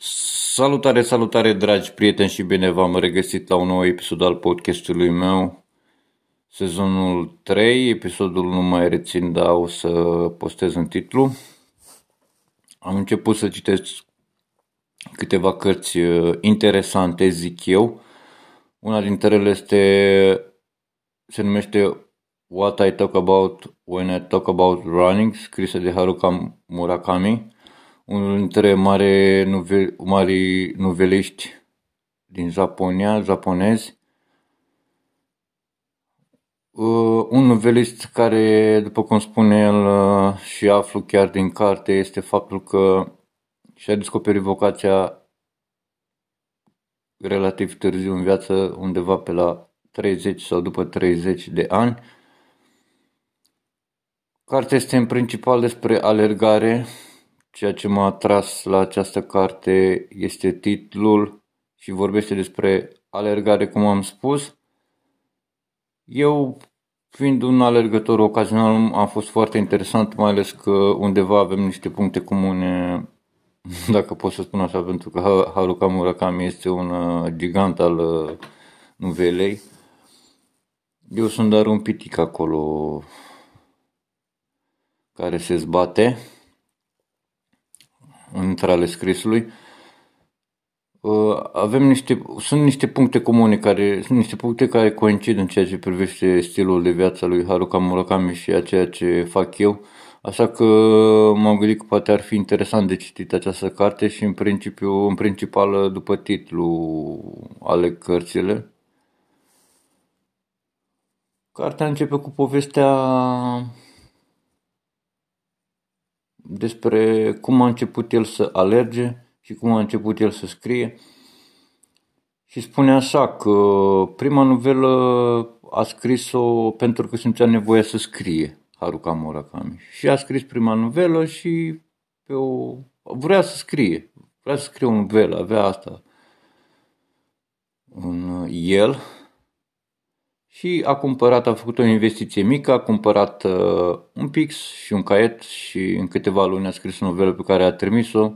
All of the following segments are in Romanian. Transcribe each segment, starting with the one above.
Salutare, salutare, dragi prieteni și bine v-am regăsit la un nou episod al podcastului meu, sezonul 3, episodul nu mai rețin, dar o să postez în titlu. Am început să citesc câteva cărți uh, interesante, zic eu. Una dintre ele este, se numește What I Talk About When I Talk About Running, scrisă de Haruka Murakami unul dintre mari, nuve, mari nuveliști din Japonia, japonezi. Uh, un novelist care, după cum spune el uh, și aflu chiar din carte, este faptul că și-a descoperit vocația relativ târziu în viață, undeva pe la 30 sau după 30 de ani. Cartea este în principal despre alergare, Ceea ce m-a atras la această carte este titlul și vorbește despre alergare, cum am spus. Eu, fiind un alergător ocazional, am fost foarte interesant, mai ales că undeva avem niște puncte comune, dacă pot să spun așa, pentru că Haruka Murakami este un uh, gigant al uh, nuvelei. Eu sunt doar un pitic acolo care se zbate între ale scrisului, uh, avem niște, sunt niște puncte comune care, sunt niște puncte care coincid în ceea ce privește stilul de viață lui Haruka Murakami și a ceea ce fac eu. Așa că m-am gândit că poate ar fi interesant de citit această carte și în principiu, în principal după titlu ale cărțile. Cartea începe cu povestea despre cum a început el să alerge și cum a început el să scrie. Și spune așa că prima novelă a scris-o pentru că simțea nevoia să scrie Haruka Murakami. Și a scris prima novelă și pe o... vrea să scrie. Vrea să scrie o novelă, avea asta în el și a cumpărat, a făcut o investiție mică, a cumpărat uh, un pix și un caiet și în câteva luni a scris o novelă pe care a trimis-o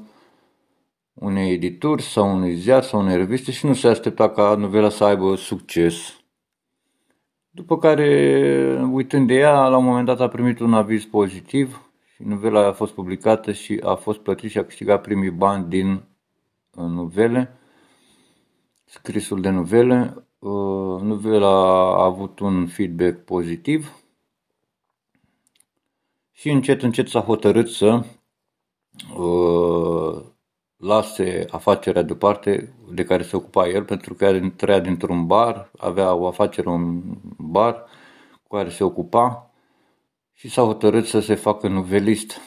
unei edituri sau unui ziar sau unei reviste și nu se aștepta ca novela să aibă succes. După care, uitând de ea, la un moment dat a primit un aviz pozitiv și novela a fost publicată și a fost plătit și a câștigat primii bani din uh, novele, scrisul de novele. Uh, novela a avut un feedback pozitiv și încet, încet s-a hotărât să uh, lase afacerea deoparte de care se ocupa el, pentru că trăia dintr-un bar, avea o afacere, un bar cu care se ocupa și s-a hotărât să se facă novelist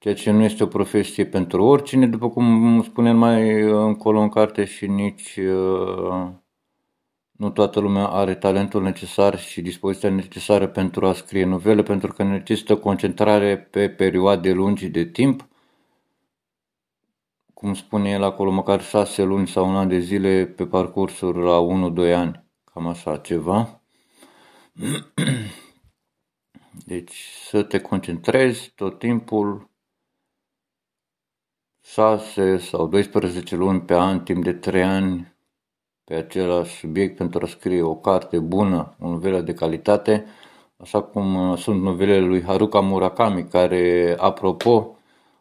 ceea ce nu este o profesie pentru oricine, după cum spune mai încolo în carte și nici uh, nu toată lumea are talentul necesar și dispoziția necesară pentru a scrie novele, pentru că necesită concentrare pe perioade lungi de timp, cum spune el acolo, măcar șase luni sau un an de zile pe parcursul la 1-2 ani, cam așa ceva. Deci să te concentrezi tot timpul, 6 sau 12 luni pe an, timp de 3 ani, pe același subiect pentru a scrie o carte bună, o novelă de calitate, așa cum uh, sunt novelele lui Haruka Murakami, care, apropo,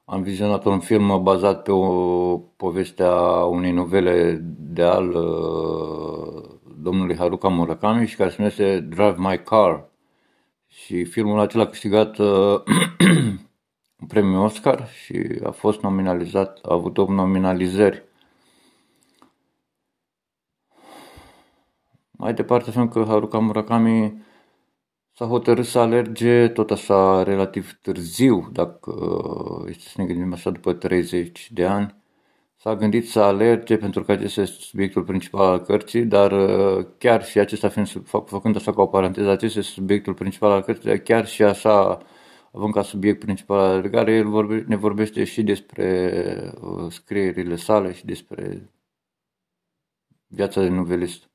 am vizionat un film bazat pe o poveste a unei novele de al uh, domnului Haruka Murakami și care se numește Drive My Car. Și filmul acela a câștigat uh, un premiu Oscar și a fost nominalizat, a avut 8 nominalizări. Mai departe spun că Haruka Murakami s-a hotărât să alerge tot așa relativ târziu, dacă este să ne gândim așa după 30 de ani. S-a gândit să alerge pentru că acesta este subiectul principal al cărții, dar chiar și acesta fiind, făcând așa ca o paranteză, acesta este subiectul principal al cărții, chiar și așa având ca subiect principal alergare, el vorbe, ne vorbește și despre uh, scrierile sale și despre viața de novelist.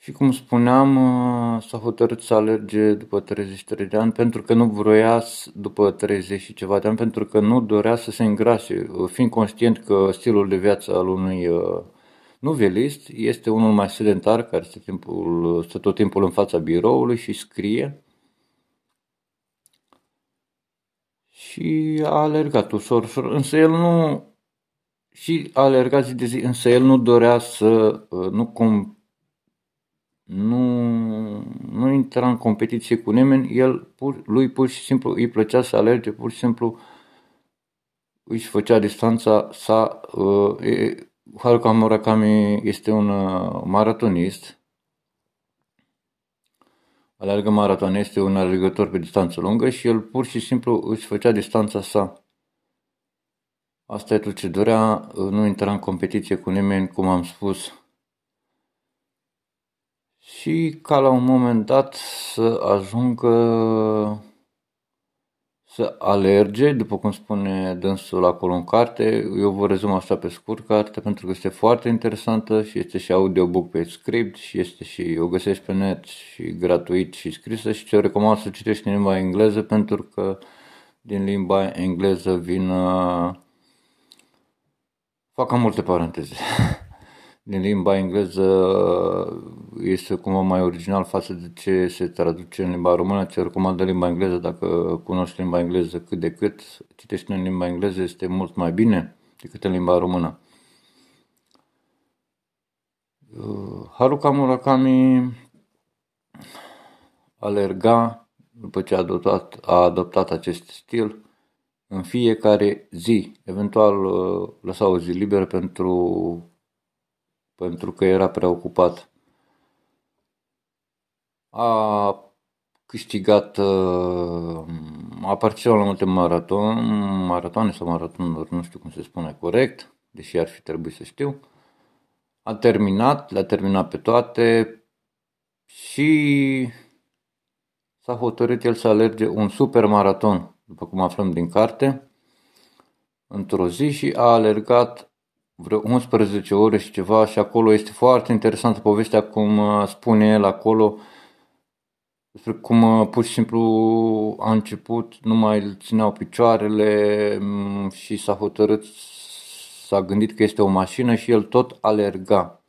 Și cum spuneam, uh, s-a hotărât să alerge după 33 de ani pentru că nu vroia după 30 și ceva de ani, pentru că nu dorea să se îngrase, uh, fiind conștient că stilul de viață al unui uh, nuvelist este unul mai sedentar, care stă, timpul, stă tot timpul în fața biroului și scrie. Și a alergat ușor, ușor, însă el nu... Și a alergat zi de zi, însă el nu dorea să nu cum nu, nu intra în competiție cu nimeni, el pur, lui pur și simplu îi plăcea să alerge, pur și simplu își făcea distanța sa. Uh, Haruka Murakami este un uh, maratonist, alergă maraton, este un alergător pe distanță lungă și el pur și simplu își făcea distanța sa. Asta e tot ce dorea, uh, nu intra în competiție cu nimeni, cum am spus, și ca la un moment dat să ajungă să alerge, după cum spune dânsul acolo în carte. Eu vă rezum așa pe scurt carte pentru că este foarte interesantă și este și audiobook pe script și este și o găsești pe net și gratuit și scrisă și ți-o recomand să citești în limba engleză pentru că din limba engleză vin uh, fac cam multe paranteze. din limba engleză este cumva mai original față de ce se traduce în limba română. Ți recomandă limba engleză dacă cunoști limba engleză cât de cât. Citești în limba engleză este mult mai bine decât în limba română. Uh, Haruka Murakami alerga după ce a adoptat, a adoptat acest stil în fiecare zi. Eventual uh, lăsa o zi liberă pentru pentru că era preocupat. A câștigat, uh, a participat la multe maraton, maratoane sau maratonuri, nu știu cum se spune corect, deși ar fi trebuit să știu. A terminat, le-a terminat pe toate și s-a hotărât el să alerge un super maraton, după cum aflăm din carte, într-o zi și a alergat vreo 11 ore și ceva și acolo este foarte interesantă povestea cum uh, spune el acolo despre cum uh, pur și simplu a început, nu mai îl țineau picioarele mm, și s-a hotărât, s-a gândit că este o mașină și el tot alerga,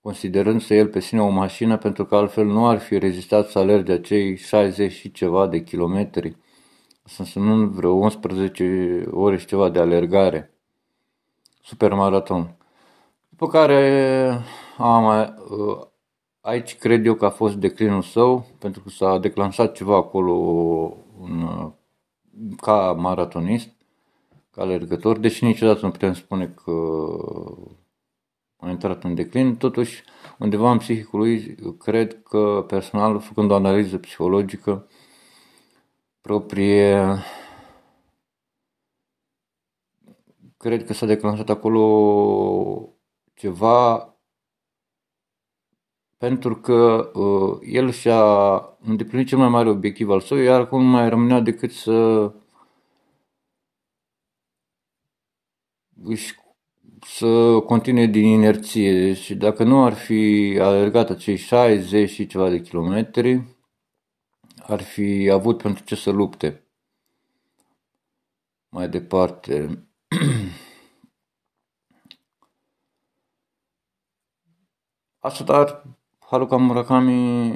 considerând-se el pe sine o mașină pentru că altfel nu ar fi rezistat să alerge acei 60 și ceva de kilometri. Să însemnând vreo 11 ore și ceva de alergare supermaraton. După care am, uh, aici cred eu că a fost declinul său, pentru că s-a declanșat ceva acolo un, uh, ca maratonist, ca alergător, deși niciodată nu putem spune că a intrat în declin, totuși undeva în psihicul lui cred că personal, făcând o analiză psihologică proprie, cred că s-a declanșat acolo ceva pentru că uh, el și-a îndeplinit cel mai mare obiectiv al său, iar acum nu mai rămânea decât să își, să continue din inerție și dacă nu ar fi alergat acei 60 și ceva de kilometri, ar fi avut pentru ce să lupte mai departe. Așadar, Haruka Murakami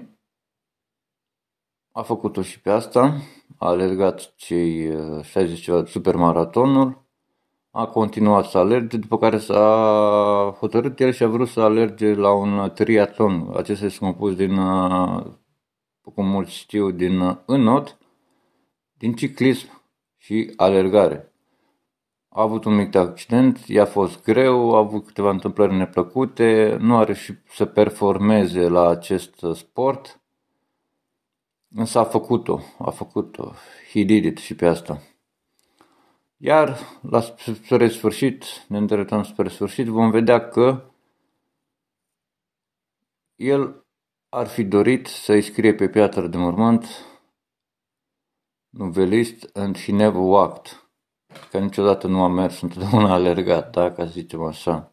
a făcut-o și pe asta, a alergat cei 60 uh, ceva de supermaratonuri, a continuat să alerge, după care s-a hotărât el și a vrut să alerge la un triatlon. Acesta este compus din, uh, cum mulți știu, din uh, înot, din ciclism și alergare. A avut un mic accident, i-a fost greu, a avut câteva întâmplări neplăcute, nu a reușit să performeze la acest sport, însă a făcut-o, a făcut-o, he did it și pe asta. Iar la spre sfârșit, ne îndreptăm spre sfârșit, vom vedea că el ar fi dorit să-i scrie pe piatră de mormânt novelist and he never walked că niciodată nu am mers, întotdeauna alergat, da, ca să zicem așa.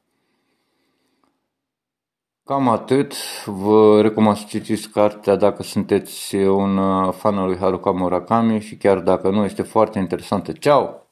Cam atât. Vă recomand să citiți cartea dacă sunteți un fan al lui Haruka Murakami și chiar dacă nu, este foarte interesantă. Ciao!